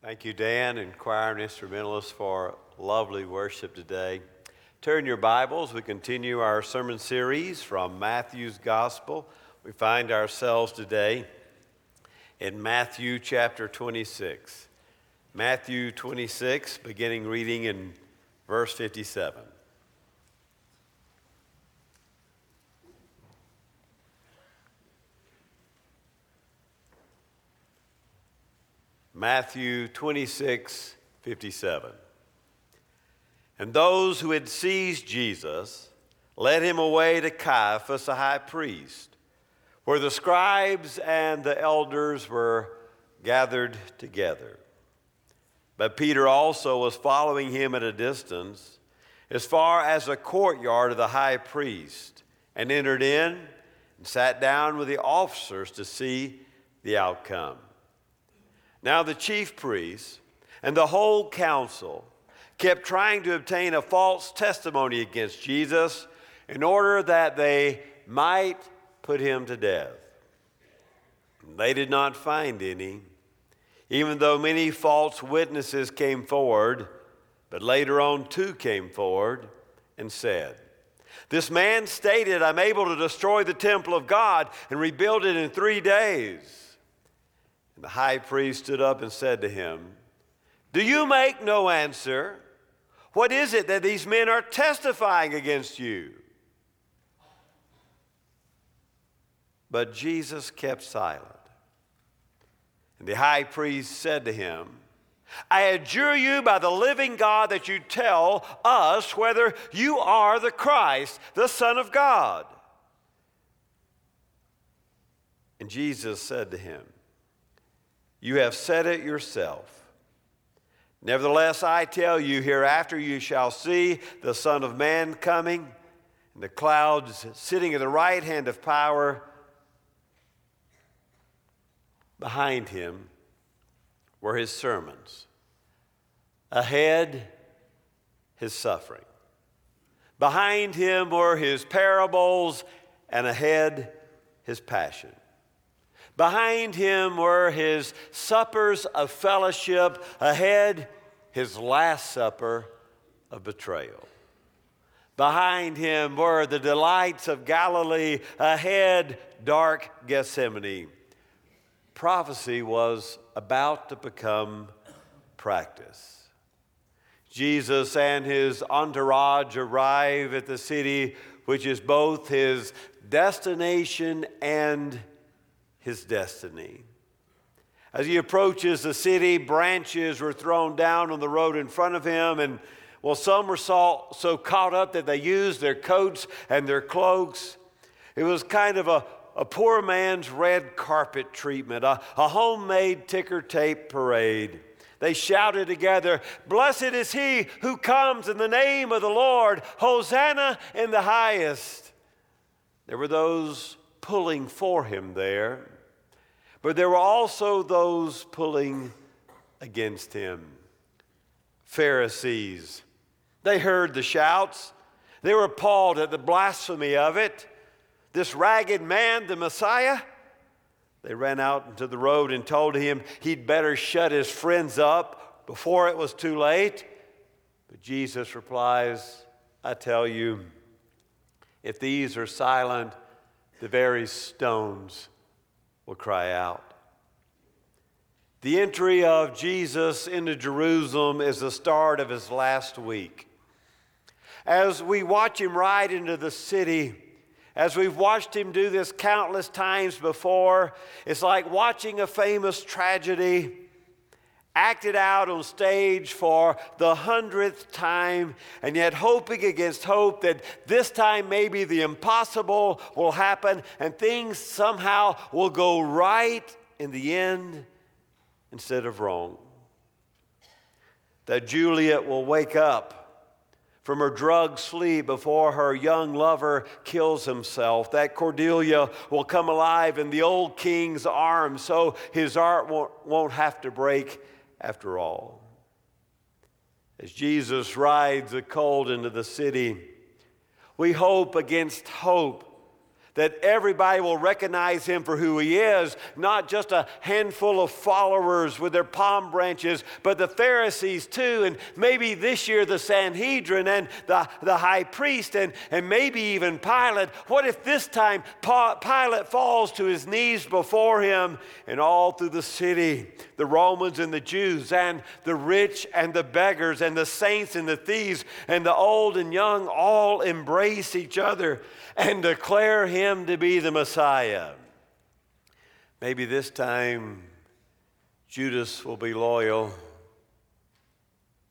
Thank you, Dan and choir and instrumentalists, for lovely worship today. Turn your Bibles. We continue our sermon series from Matthew's Gospel. We find ourselves today in Matthew chapter 26. Matthew 26, beginning reading in verse 57. Matthew 26, 57. And those who had seized Jesus led him away to Caiaphas, the high priest, where the scribes and the elders were gathered together. But Peter also was following him at a distance, as far as the courtyard of the high priest, and entered in and sat down with the officers to see the outcome. Now, the chief priests and the whole council kept trying to obtain a false testimony against Jesus in order that they might put him to death. They did not find any, even though many false witnesses came forward, but later on two came forward and said, This man stated, I'm able to destroy the temple of God and rebuild it in three days. And the high priest stood up and said to him, Do you make no answer? What is it that these men are testifying against you? But Jesus kept silent. And the high priest said to him, I adjure you by the living God that you tell us whether you are the Christ, the Son of God. And Jesus said to him, you have said it yourself. Nevertheless, I tell you, hereafter you shall see the Son of Man coming, and the clouds sitting at the right hand of power. Behind him were his sermons, ahead, his suffering. Behind him were his parables, and ahead, his passion. Behind him were his suppers of fellowship, ahead, his last supper of betrayal. Behind him were the delights of Galilee, ahead, dark Gethsemane. Prophecy was about to become practice. Jesus and his entourage arrive at the city, which is both his destination and his destiny. As he approaches the city, branches were thrown down on the road in front of him, and well, some were so, so caught up that they used their coats and their cloaks. It was kind of a, a poor man's red carpet treatment, a, a homemade ticker tape parade. They shouted together, Blessed is he who comes in the name of the Lord, Hosanna in the highest. There were those pulling for him there. But there were also those pulling against him Pharisees. They heard the shouts, they were appalled at the blasphemy of it. This ragged man, the Messiah, they ran out into the road and told him he'd better shut his friends up before it was too late. But Jesus replies, I tell you, if these are silent, the very stones will cry out. The entry of Jesus into Jerusalem is the start of his last week. As we watch him ride into the city, as we've watched him do this countless times before, it's like watching a famous tragedy acted out on stage for the hundredth time, and yet hoping against hope that this time maybe the impossible will happen and things somehow will go right in the end instead of wrong. That Juliet will wake up from her drug sleep before her young lover kills himself. That Cordelia will come alive in the old king's arms so his heart won't, won't have to break after all. As Jesus rides a colt into the city, we hope against hope that everybody will recognize him for who he is, not just a handful of followers with their palm branches, but the Pharisees too, and maybe this year the Sanhedrin and the, the high priest, and, and maybe even Pilate. What if this time Pilate falls to his knees before him, and all through the city, the Romans and the Jews, and the rich and the beggars, and the saints and the thieves, and the old and young all embrace each other and declare him to be the Messiah. Maybe this time Judas will be loyal.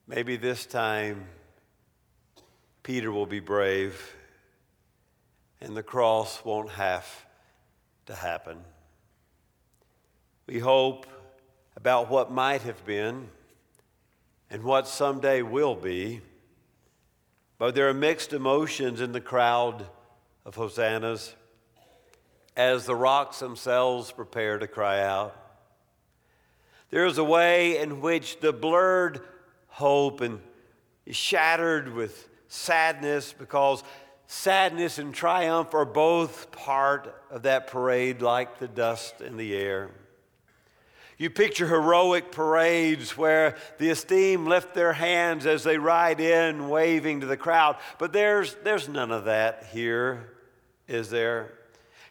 Maybe this time Peter will be brave and the cross won't have to happen. We hope about what might have been and what someday will be, but there are mixed emotions in the crowd of hosannas as the rocks themselves prepare to cry out. There is a way in which the blurred hope and is shattered with sadness because sadness and triumph are both part of that parade like the dust in the air. You picture heroic parades where the esteemed lift their hands as they ride in, waving to the crowd. But there's, there's none of that here is there.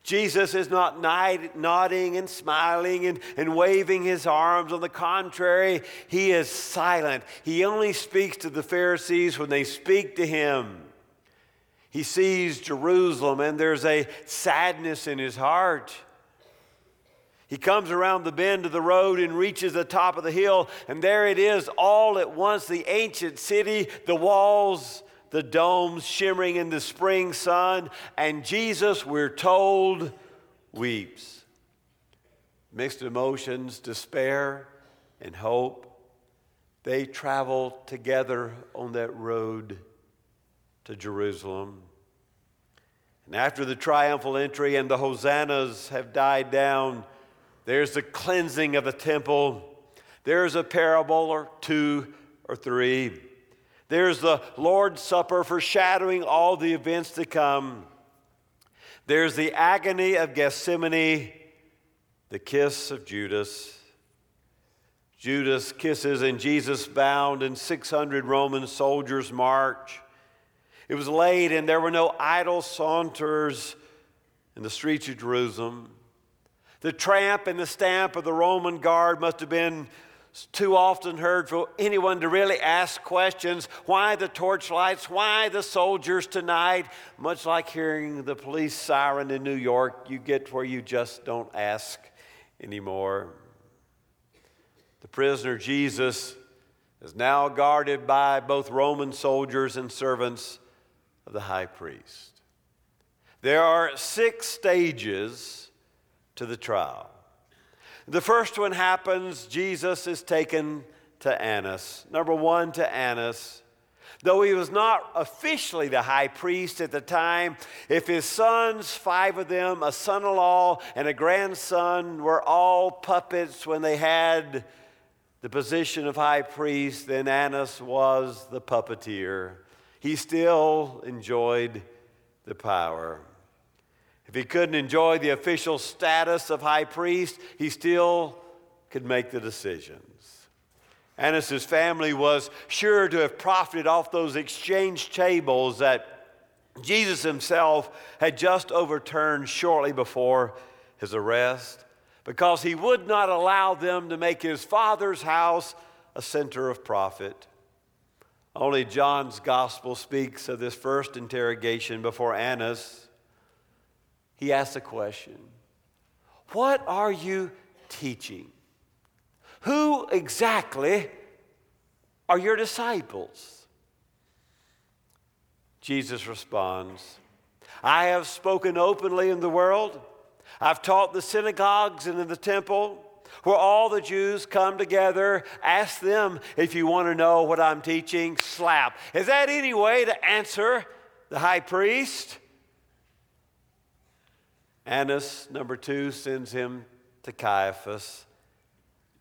Jesus is not nodding and smiling and, and waving his arms. On the contrary, he is silent. He only speaks to the Pharisees when they speak to him. He sees Jerusalem and there's a sadness in his heart. He comes around the bend of the road and reaches the top of the hill, and there it is, all at once the ancient city, the walls the domes shimmering in the spring sun, and Jesus, we're told, weeps. Mixed emotions, despair, and hope. They travel together on that road to Jerusalem. And after the triumphal entry and the hosannas have died down, there's the cleansing of the temple. There's a parable or two or three. There's the Lord's Supper foreshadowing all the events to come. There's the agony of Gethsemane, the kiss of Judas. Judas kisses, and Jesus bound, and 600 Roman soldiers march. It was late, and there were no idle saunters in the streets of Jerusalem. The tramp and the stamp of the Roman guard must have been too often heard for anyone to really ask questions why the torchlights, why the soldiers tonight? Much like hearing the police siren in New York, you get where you just don't ask anymore. The prisoner Jesus is now guarded by both Roman soldiers and servants of the high priest. There are six stages to the trial. The first one happens Jesus is taken to Annas. Number one, to Annas. Though he was not officially the high priest at the time, if his sons, five of them, a son in law, and a grandson, were all puppets when they had the position of high priest, then Annas was the puppeteer. He still enjoyed the power. If he couldn't enjoy the official status of high priest, he still could make the decisions. Annas' family was sure to have profited off those exchange tables that Jesus himself had just overturned shortly before his arrest because he would not allow them to make his father's house a center of profit. Only John's gospel speaks of this first interrogation before Annas he asks a question What are you teaching? Who exactly are your disciples? Jesus responds, I have spoken openly in the world. I've taught the synagogues and in the temple where all the Jews come together. Ask them if you want to know what I'm teaching. Slap. Is that any way to answer the high priest? Annas, number two, sends him to Caiaphas,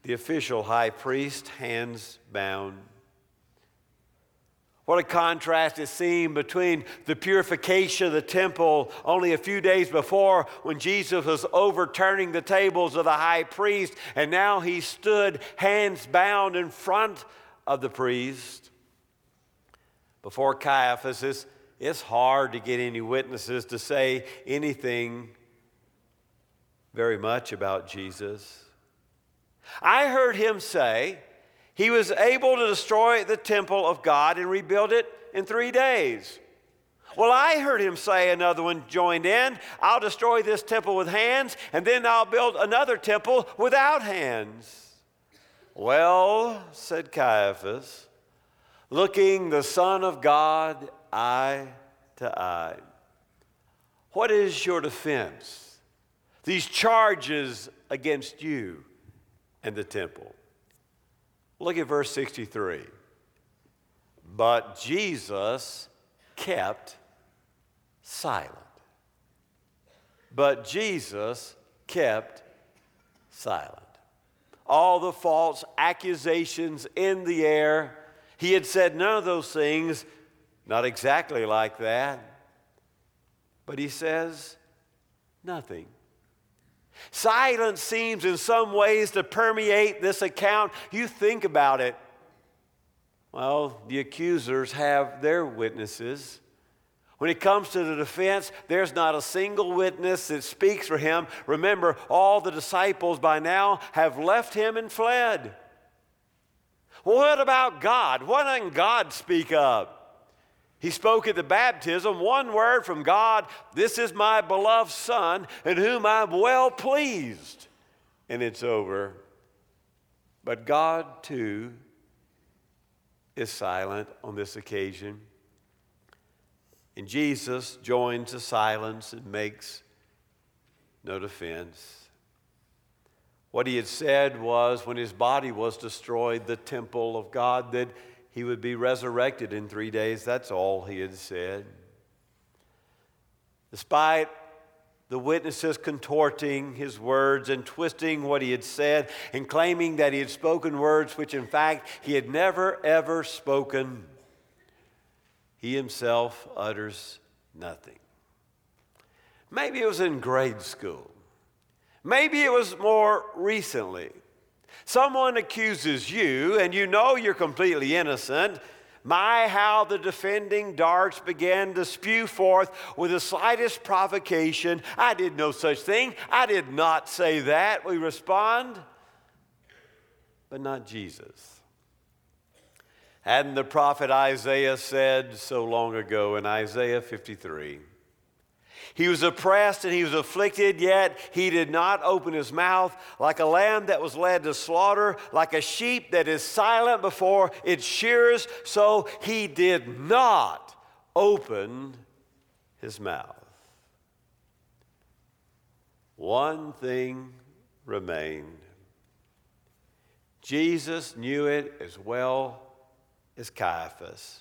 the official high priest, hands bound. What a contrast it seemed between the purification of the temple only a few days before when Jesus was overturning the tables of the high priest, and now he stood hands bound in front of the priest. Before Caiaphas, it's, it's hard to get any witnesses to say anything very much about Jesus. I heard him say, he was able to destroy the temple of God and rebuild it in three days. Well, I heard him say, another one joined in, I'll destroy this temple with hands, and then I'll build another temple without hands. Well, said Caiaphas, looking the Son of God eye to eye. What is your defense? These charges against you and the temple. Look at verse 63. But Jesus kept silent. But Jesus kept silent. All the false accusations in the air, he had said none of those things, not exactly like that. But he says nothing. Silence seems in some ways to permeate this account. You think about it. Well, the accusers have their witnesses. When it comes to the defense, there's not a single witness that speaks for him. Remember, all the disciples by now have left him and fled. What about God? What does God speak of? He spoke at the baptism one word from God This is my beloved Son, in whom I'm well pleased. And it's over. But God, too, is silent on this occasion. And Jesus joins the silence and makes no defense. What he had said was when his body was destroyed, the temple of God, that he would be resurrected in three days. That's all he had said. Despite the witnesses contorting his words and twisting what he had said and claiming that he had spoken words which, in fact, he had never, ever spoken, he himself utters nothing. Maybe it was in grade school. Maybe it was more recently. Someone accuses you, and you know you're completely innocent. My, how the defending darts began to spew forth with the slightest provocation. I did no such thing. I did not say that. We respond, but not Jesus. Hadn't the prophet Isaiah said so long ago in Isaiah 53? He was oppressed and he was afflicted, yet he did not open his mouth. Like a lamb that was led to slaughter, like a sheep that is silent before its shearers, so he did not open his mouth. One thing remained. Jesus knew it as well as Caiaphas.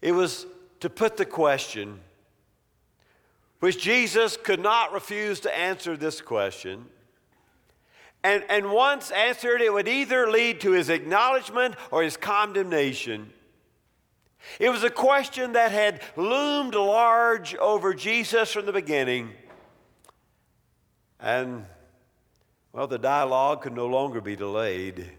It was to put the question which Jesus could not refuse to answer this question. And, and once answered, it would either lead to his acknowledgement or his condemnation. It was a question that had loomed large over Jesus from the beginning. And, well, the dialogue could no longer be delayed.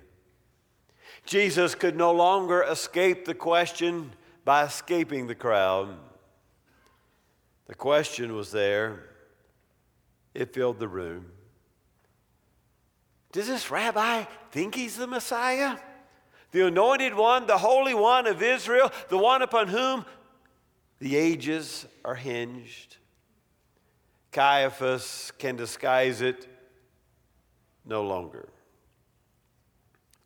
Jesus could no longer escape the question by escaping the crowd. The question was there, it filled the room. Does this rabbi think he's the Messiah? The anointed one, the holy one of Israel, the one upon whom the ages are hinged? Caiaphas can disguise it no longer.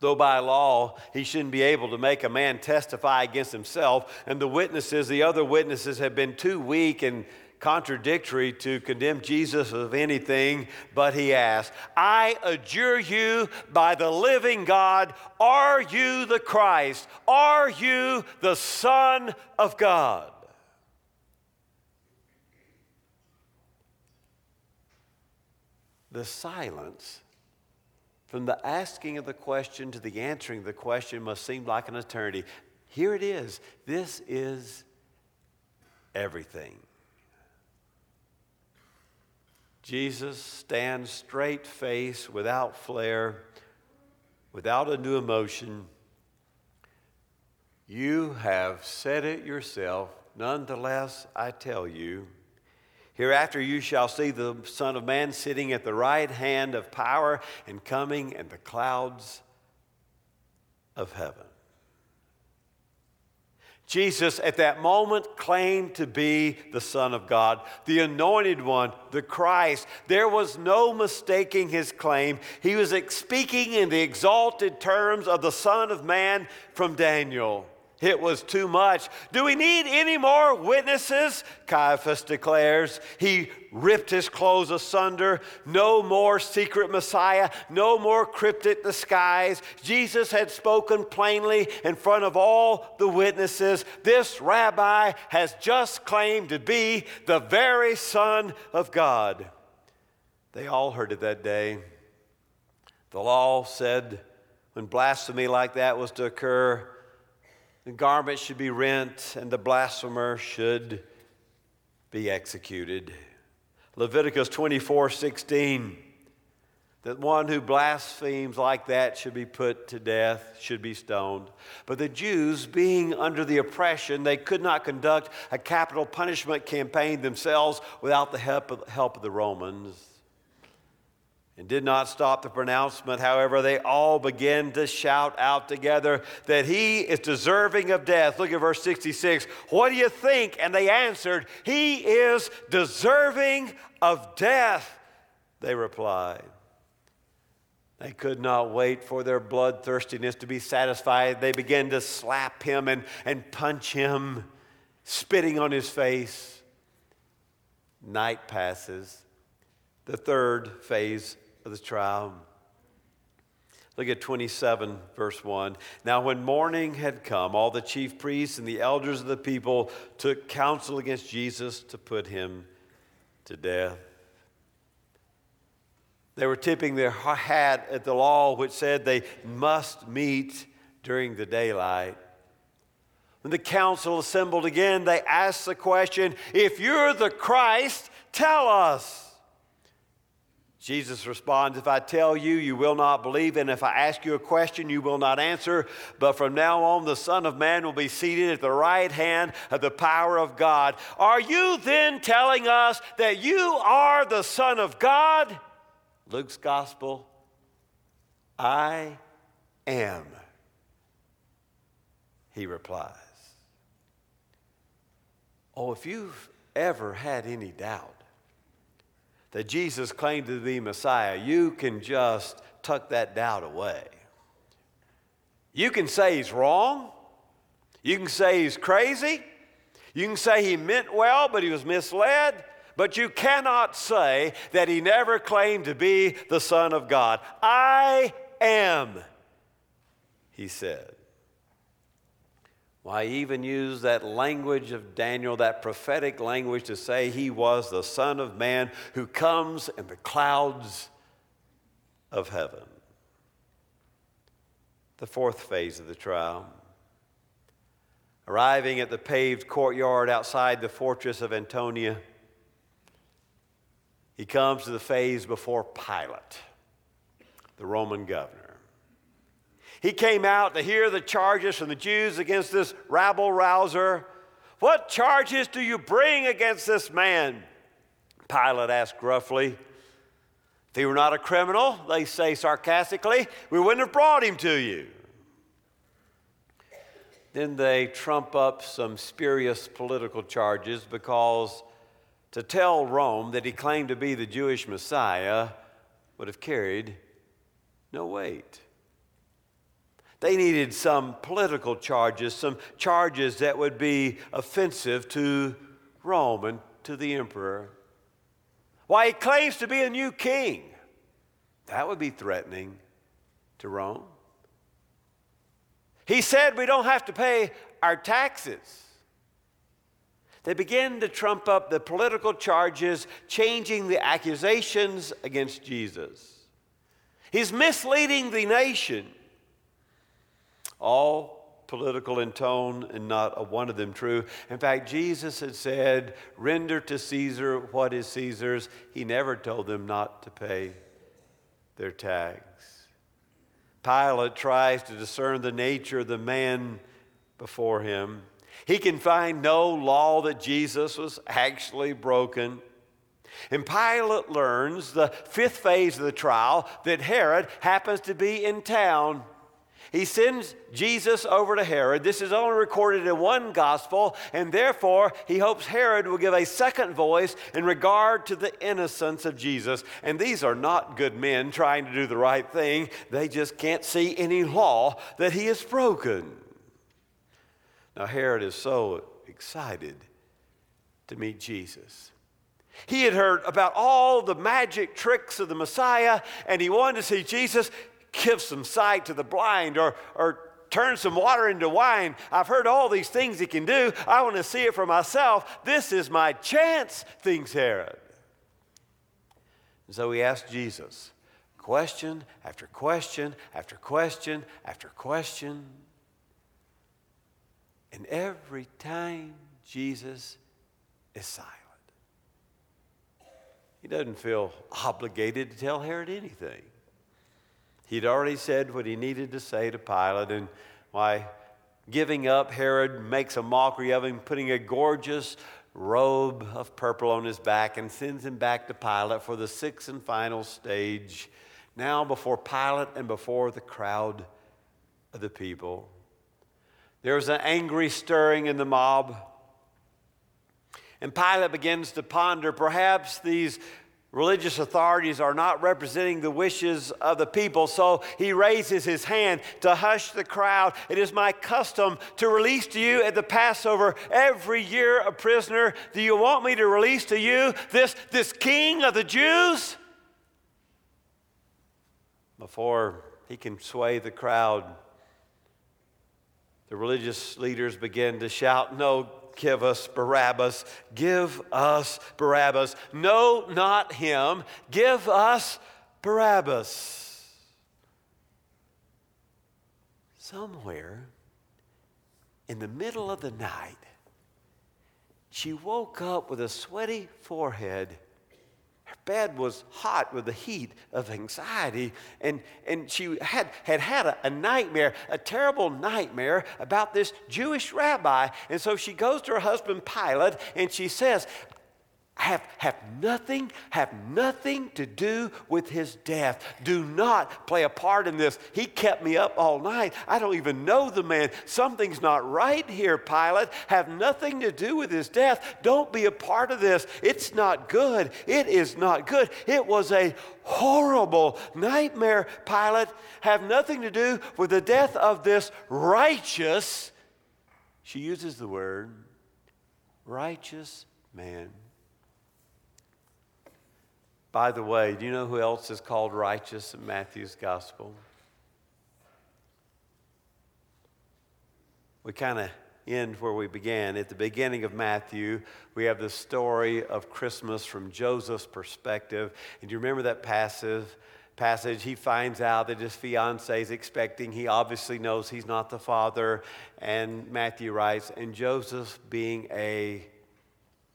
Though by law he shouldn't be able to make a man testify against himself, and the witnesses, the other witnesses, have been too weak and contradictory to condemn Jesus of anything, but he asked, I adjure you by the living God, are you the Christ? Are you the Son of God? The silence from the asking of the question to the answering of the question must seem like an eternity. Here it is. This is everything. Jesus stands straight face, without flare, without a new emotion. You have said it yourself. Nonetheless, I tell you, hereafter you shall see the Son of Man sitting at the right hand of power and coming in the clouds of heaven. Jesus, at that moment, claimed to be the Son of God, the anointed one, the Christ. There was no mistaking his claim. He was speaking in the exalted terms of the Son of Man from Daniel. It was too much. Do we need any more witnesses? Caiaphas declares. He ripped his clothes asunder. No more secret Messiah, no more cryptic disguise. Jesus had spoken plainly in front of all the witnesses. This rabbi has just claimed to be the very Son of God. They all heard it that day. The law said when blasphemy like that was to occur, the garment should be rent, and the blasphemer should be executed. Leviticus 24 16, that one who blasphemes like that should be put to death, should be stoned. But the Jews, being under the oppression, they could not conduct a capital punishment campaign themselves without the help of, help of the Romans and did not stop the pronouncement. However, they all began to shout out together that he is deserving of death. Look at verse 66. What do you think? And they answered, He is deserving of death. They replied. They could not wait for their bloodthirstiness to be satisfied. They began to slap him and, and punch him, spitting on his face. Night passes. The third phase of the trial. Look at 27, verse 1. Now, when morning had come, all the chief priests and the elders of the people took counsel against Jesus to put him to death. They were tipping their hat at the law, which said they must meet during the daylight. When the council assembled again, they asked the question If you're the Christ, tell us. Jesus responds, If I tell you, you will not believe, and if I ask you a question, you will not answer. But from now on, the Son of Man will be seated at the right hand of the power of God. Are you then telling us that you are the Son of God? Luke's Gospel, I am. He replies. Oh, if you've ever had any doubt, that Jesus claimed to be Messiah, you can just tuck that doubt away. You can say he's wrong. You can say he's crazy. You can say he meant well, but he was misled. But you cannot say that he never claimed to be the Son of God. I am, he said. Why, even use that language of Daniel, that prophetic language, to say he was the Son of Man who comes in the clouds of heaven. The fourth phase of the trial. Arriving at the paved courtyard outside the fortress of Antonia, he comes to the phase before Pilate, the Roman governor. He came out to hear the charges from the Jews against this rabble rouser. What charges do you bring against this man? Pilate asked gruffly. If he were not a criminal, they say sarcastically, we wouldn't have brought him to you. Then they trump up some spurious political charges because to tell Rome that he claimed to be the Jewish Messiah would have carried no weight. They needed some political charges, some charges that would be offensive to Rome and to the emperor. Why, he claims to be a new king. That would be threatening to Rome. He said we don't have to pay our taxes. They began to trump up the political charges, changing the accusations against Jesus. He's misleading the nation all political in tone and not a one of them true. In fact, Jesus had said, Render to Caesar what is Caesar's. He never told them not to pay their tags. Pilate tries to discern the nature of the man before him. He can find no law that Jesus was actually broken. And Pilate learns the fifth phase of the trial that Herod happens to be in town. He sends Jesus over to Herod. This is only recorded in one gospel, and therefore he hopes Herod will give a second voice in regard to the innocence of Jesus. And these are not good men trying to do the right thing, they just can't see any law that he has broken. Now, Herod is so excited to meet Jesus. He had heard about all the magic tricks of the Messiah, and he wanted to see Jesus give some sight to the blind or, or turn some water into wine. I've heard all these things he can do. I want to see it for myself. This is my chance, thinks Herod. And so he asked Jesus question after question after question after question. And every time Jesus is silent. He doesn't feel obligated to tell Herod anything. He'd already said what he needed to say to Pilate, and why giving up, Herod makes a mockery of him, putting a gorgeous robe of purple on his back and sends him back to Pilate for the sixth and final stage, now before Pilate and before the crowd of the people. There's an angry stirring in the mob. And Pilate begins to ponder perhaps these religious authorities are not representing the wishes of the people. So he raises his hand to hush the crowd. It is my custom to release to you at the Passover every year a prisoner. Do you want me to release to you this, this king of the Jews? Before he can sway the crowd, the religious leaders begin to shout, No, give us Barabbas. Give us Barabbas. No, not him. Give us Barabbas. Somewhere in the middle of the night, she woke up with a sweaty forehead bed was hot with the heat of anxiety, and, and she had had, had a, a nightmare, a terrible nightmare about this Jewish rabbi. And so she goes to her husband Pilate and she says, have, have nothing, have nothing to do with his death. Do not play a part in this. He kept me up all night. I don't even know the man. Something's not right here, Pilate. Have nothing to do with his death. Don't be a part of this. It's not good. It is not good. It was a horrible nightmare, Pilate. Have nothing to do with the death of this righteous, she uses the word, righteous man. By the way, do you know who else is called righteous in Matthew's gospel? We kind of end where we began. At the beginning of Matthew, we have the story of Christmas from Joseph's perspective. And do you remember that passage? Passage, he finds out that his fiance is expecting. He obviously knows he's not the father. And Matthew writes, and Joseph, being a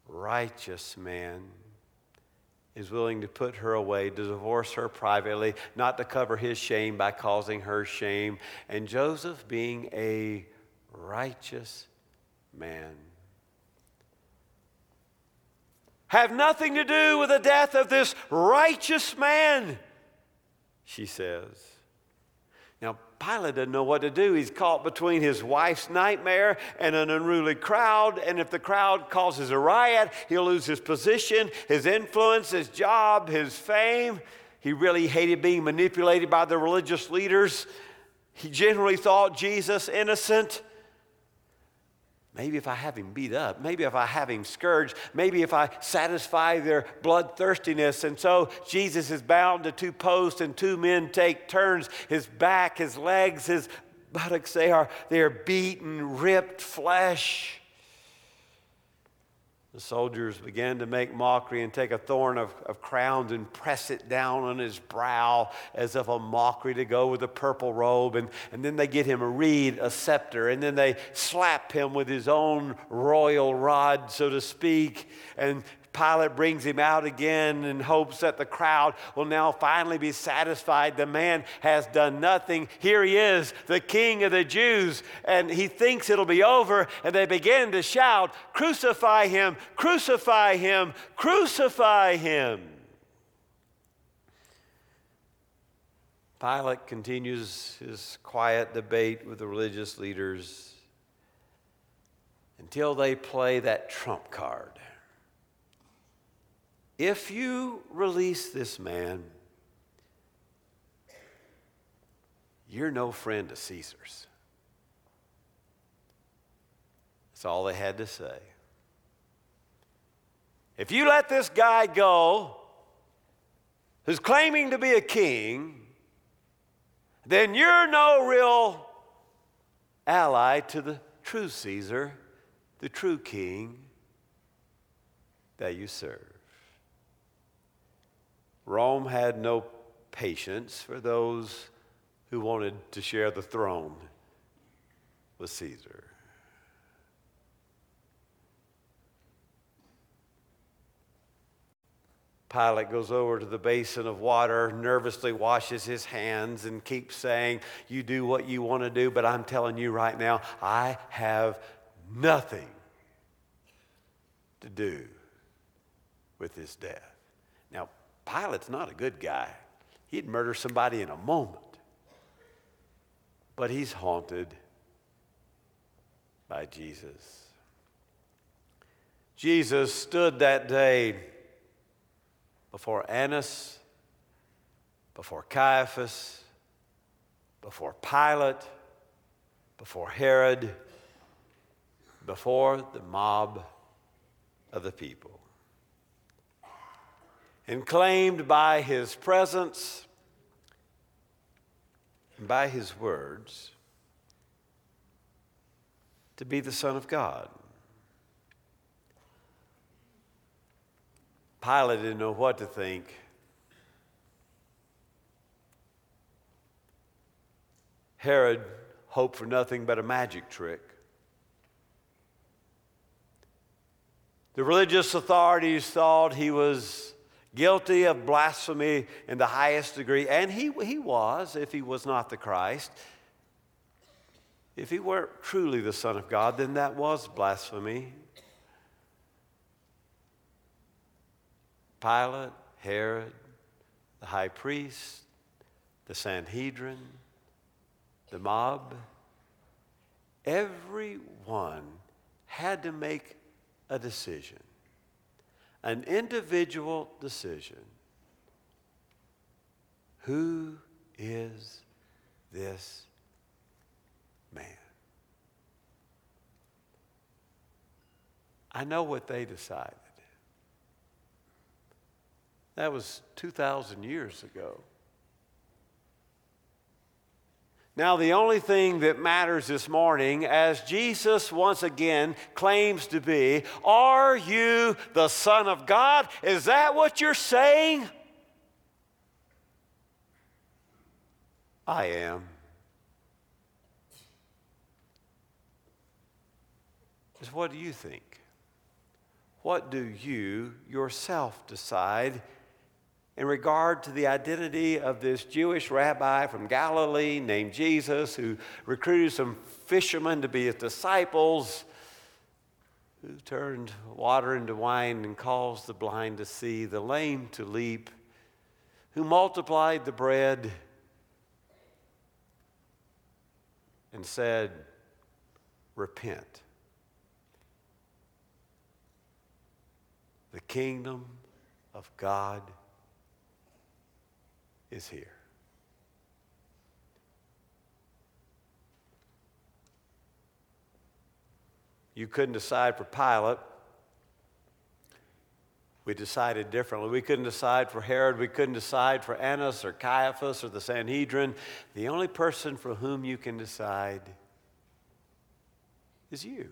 righteous man, is willing to put her away, to divorce her privately, not to cover his shame by causing her shame. And Joseph, being a righteous man, have nothing to do with the death of this righteous man, she says. Pilate doesn't know what to do. He's caught between his wife's nightmare and an unruly crowd. And if the crowd causes a riot, he'll lose his position, his influence, his job, his fame. He really hated being manipulated by the religious leaders. He generally thought Jesus innocent. Maybe if I have him beat up, maybe if I have him scourged, maybe if I satisfy their bloodthirstiness. And so Jesus is bound to two posts, and two men take turns. His back, his legs, his buttocks, they are, they are beaten, ripped flesh. The soldiers began to make mockery and take a thorn of, of crowns and press it down on his brow as if a mockery to go with a purple robe. And, and then they get him a reed, a scepter, and then they slap him with his own royal rod, so to speak. And Pilate brings him out again in hopes that the crowd will now finally be satisfied. The man has done nothing. Here he is, the king of the Jews, and he thinks it'll be over. And they begin to shout, Crucify him, crucify him, crucify him. Pilate continues his quiet debate with the religious leaders until they play that trump card. If you release this man, you're no friend of Caesar's. That's all they had to say. If you let this guy go, who's claiming to be a king, then you're no real ally to the true Caesar, the true king that you serve. Rome had no patience for those who wanted to share the throne with Caesar. Pilate goes over to the basin of water, nervously washes his hands, and keeps saying, You do what you want to do, but I'm telling you right now, I have nothing to do with his death. Now, Pilate's not a good guy. He'd murder somebody in a moment. But he's haunted by Jesus. Jesus stood that day before Annas, before Caiaphas, before Pilate, before Herod, before the mob of the people and claimed by his presence and by his words to be the Son of God. Pilate didn't know what to think. Herod hoped for nothing but a magic trick. The religious authorities thought he was guilty of blasphemy in the highest degree, and he, he was, if he was not the Christ. If he weren't truly the Son of God, then that was blasphemy. Pilate, Herod, the high priest, the Sanhedrin, the mob, everyone had to make a decision an individual decision. Who is this man? I know what they decided. That was 2,000 years ago. Now, the only thing that matters this morning, as Jesus once again claims to be, are you the Son of God? Is that what you're saying? I am. Is what do you think? What do you yourself decide? In regard to the identity of this Jewish rabbi from Galilee named Jesus who recruited some fishermen to be his disciples, who turned water into wine and caused the blind to see, the lame to leap, who multiplied the bread and said, Repent. The kingdom of God is here. You couldn't decide for Pilate. We decided differently. We couldn't decide for Herod. We couldn't decide for Annas or Caiaphas or the Sanhedrin. The only person for whom you can decide is you.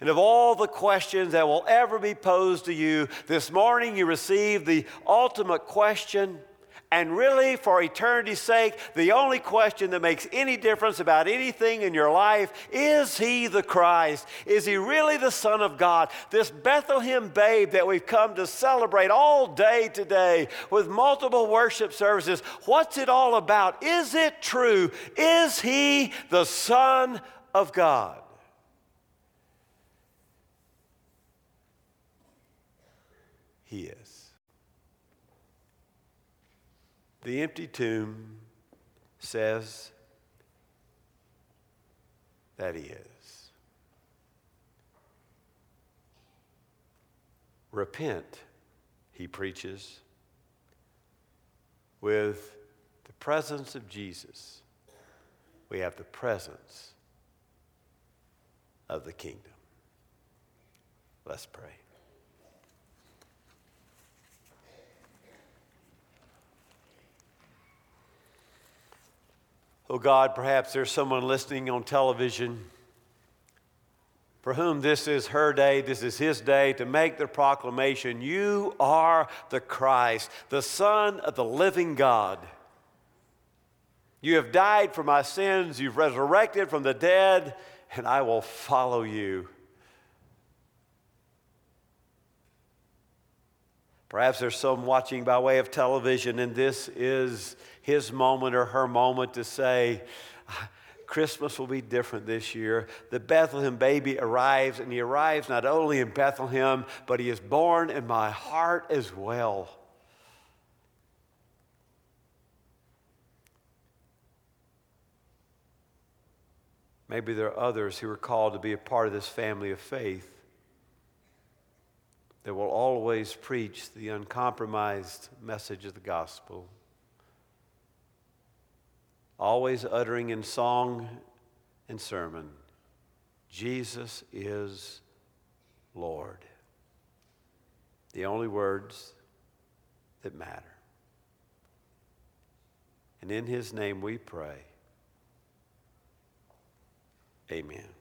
And of all the questions that will ever be posed to you, this morning you receive the ultimate question. And really, for eternity's sake, the only question that makes any difference about anything in your life is He the Christ? Is He really the Son of God? This Bethlehem babe that we've come to celebrate all day today with multiple worship services, what's it all about? Is it true? Is He the Son of God? He is. The empty tomb says that He is. Repent, He preaches, with the presence of Jesus. We have the presence of the kingdom. Let's pray. Oh God, perhaps there's someone listening on television for whom this is her day, this is his day to make the proclamation You are the Christ, the Son of the living God. You have died for my sins, you've resurrected from the dead, and I will follow you. Perhaps there's some watching by way of television, and this is his moment or her moment to say, Christmas will be different this year. The Bethlehem baby arrives, and he arrives not only in Bethlehem, but he is born in my heart as well. Maybe there are others who are called to be a part of this family of faith that will always preach the uncompromised message of the gospel always uttering in song and sermon, Jesus is Lord. The only words that matter. And in his name we pray. Amen.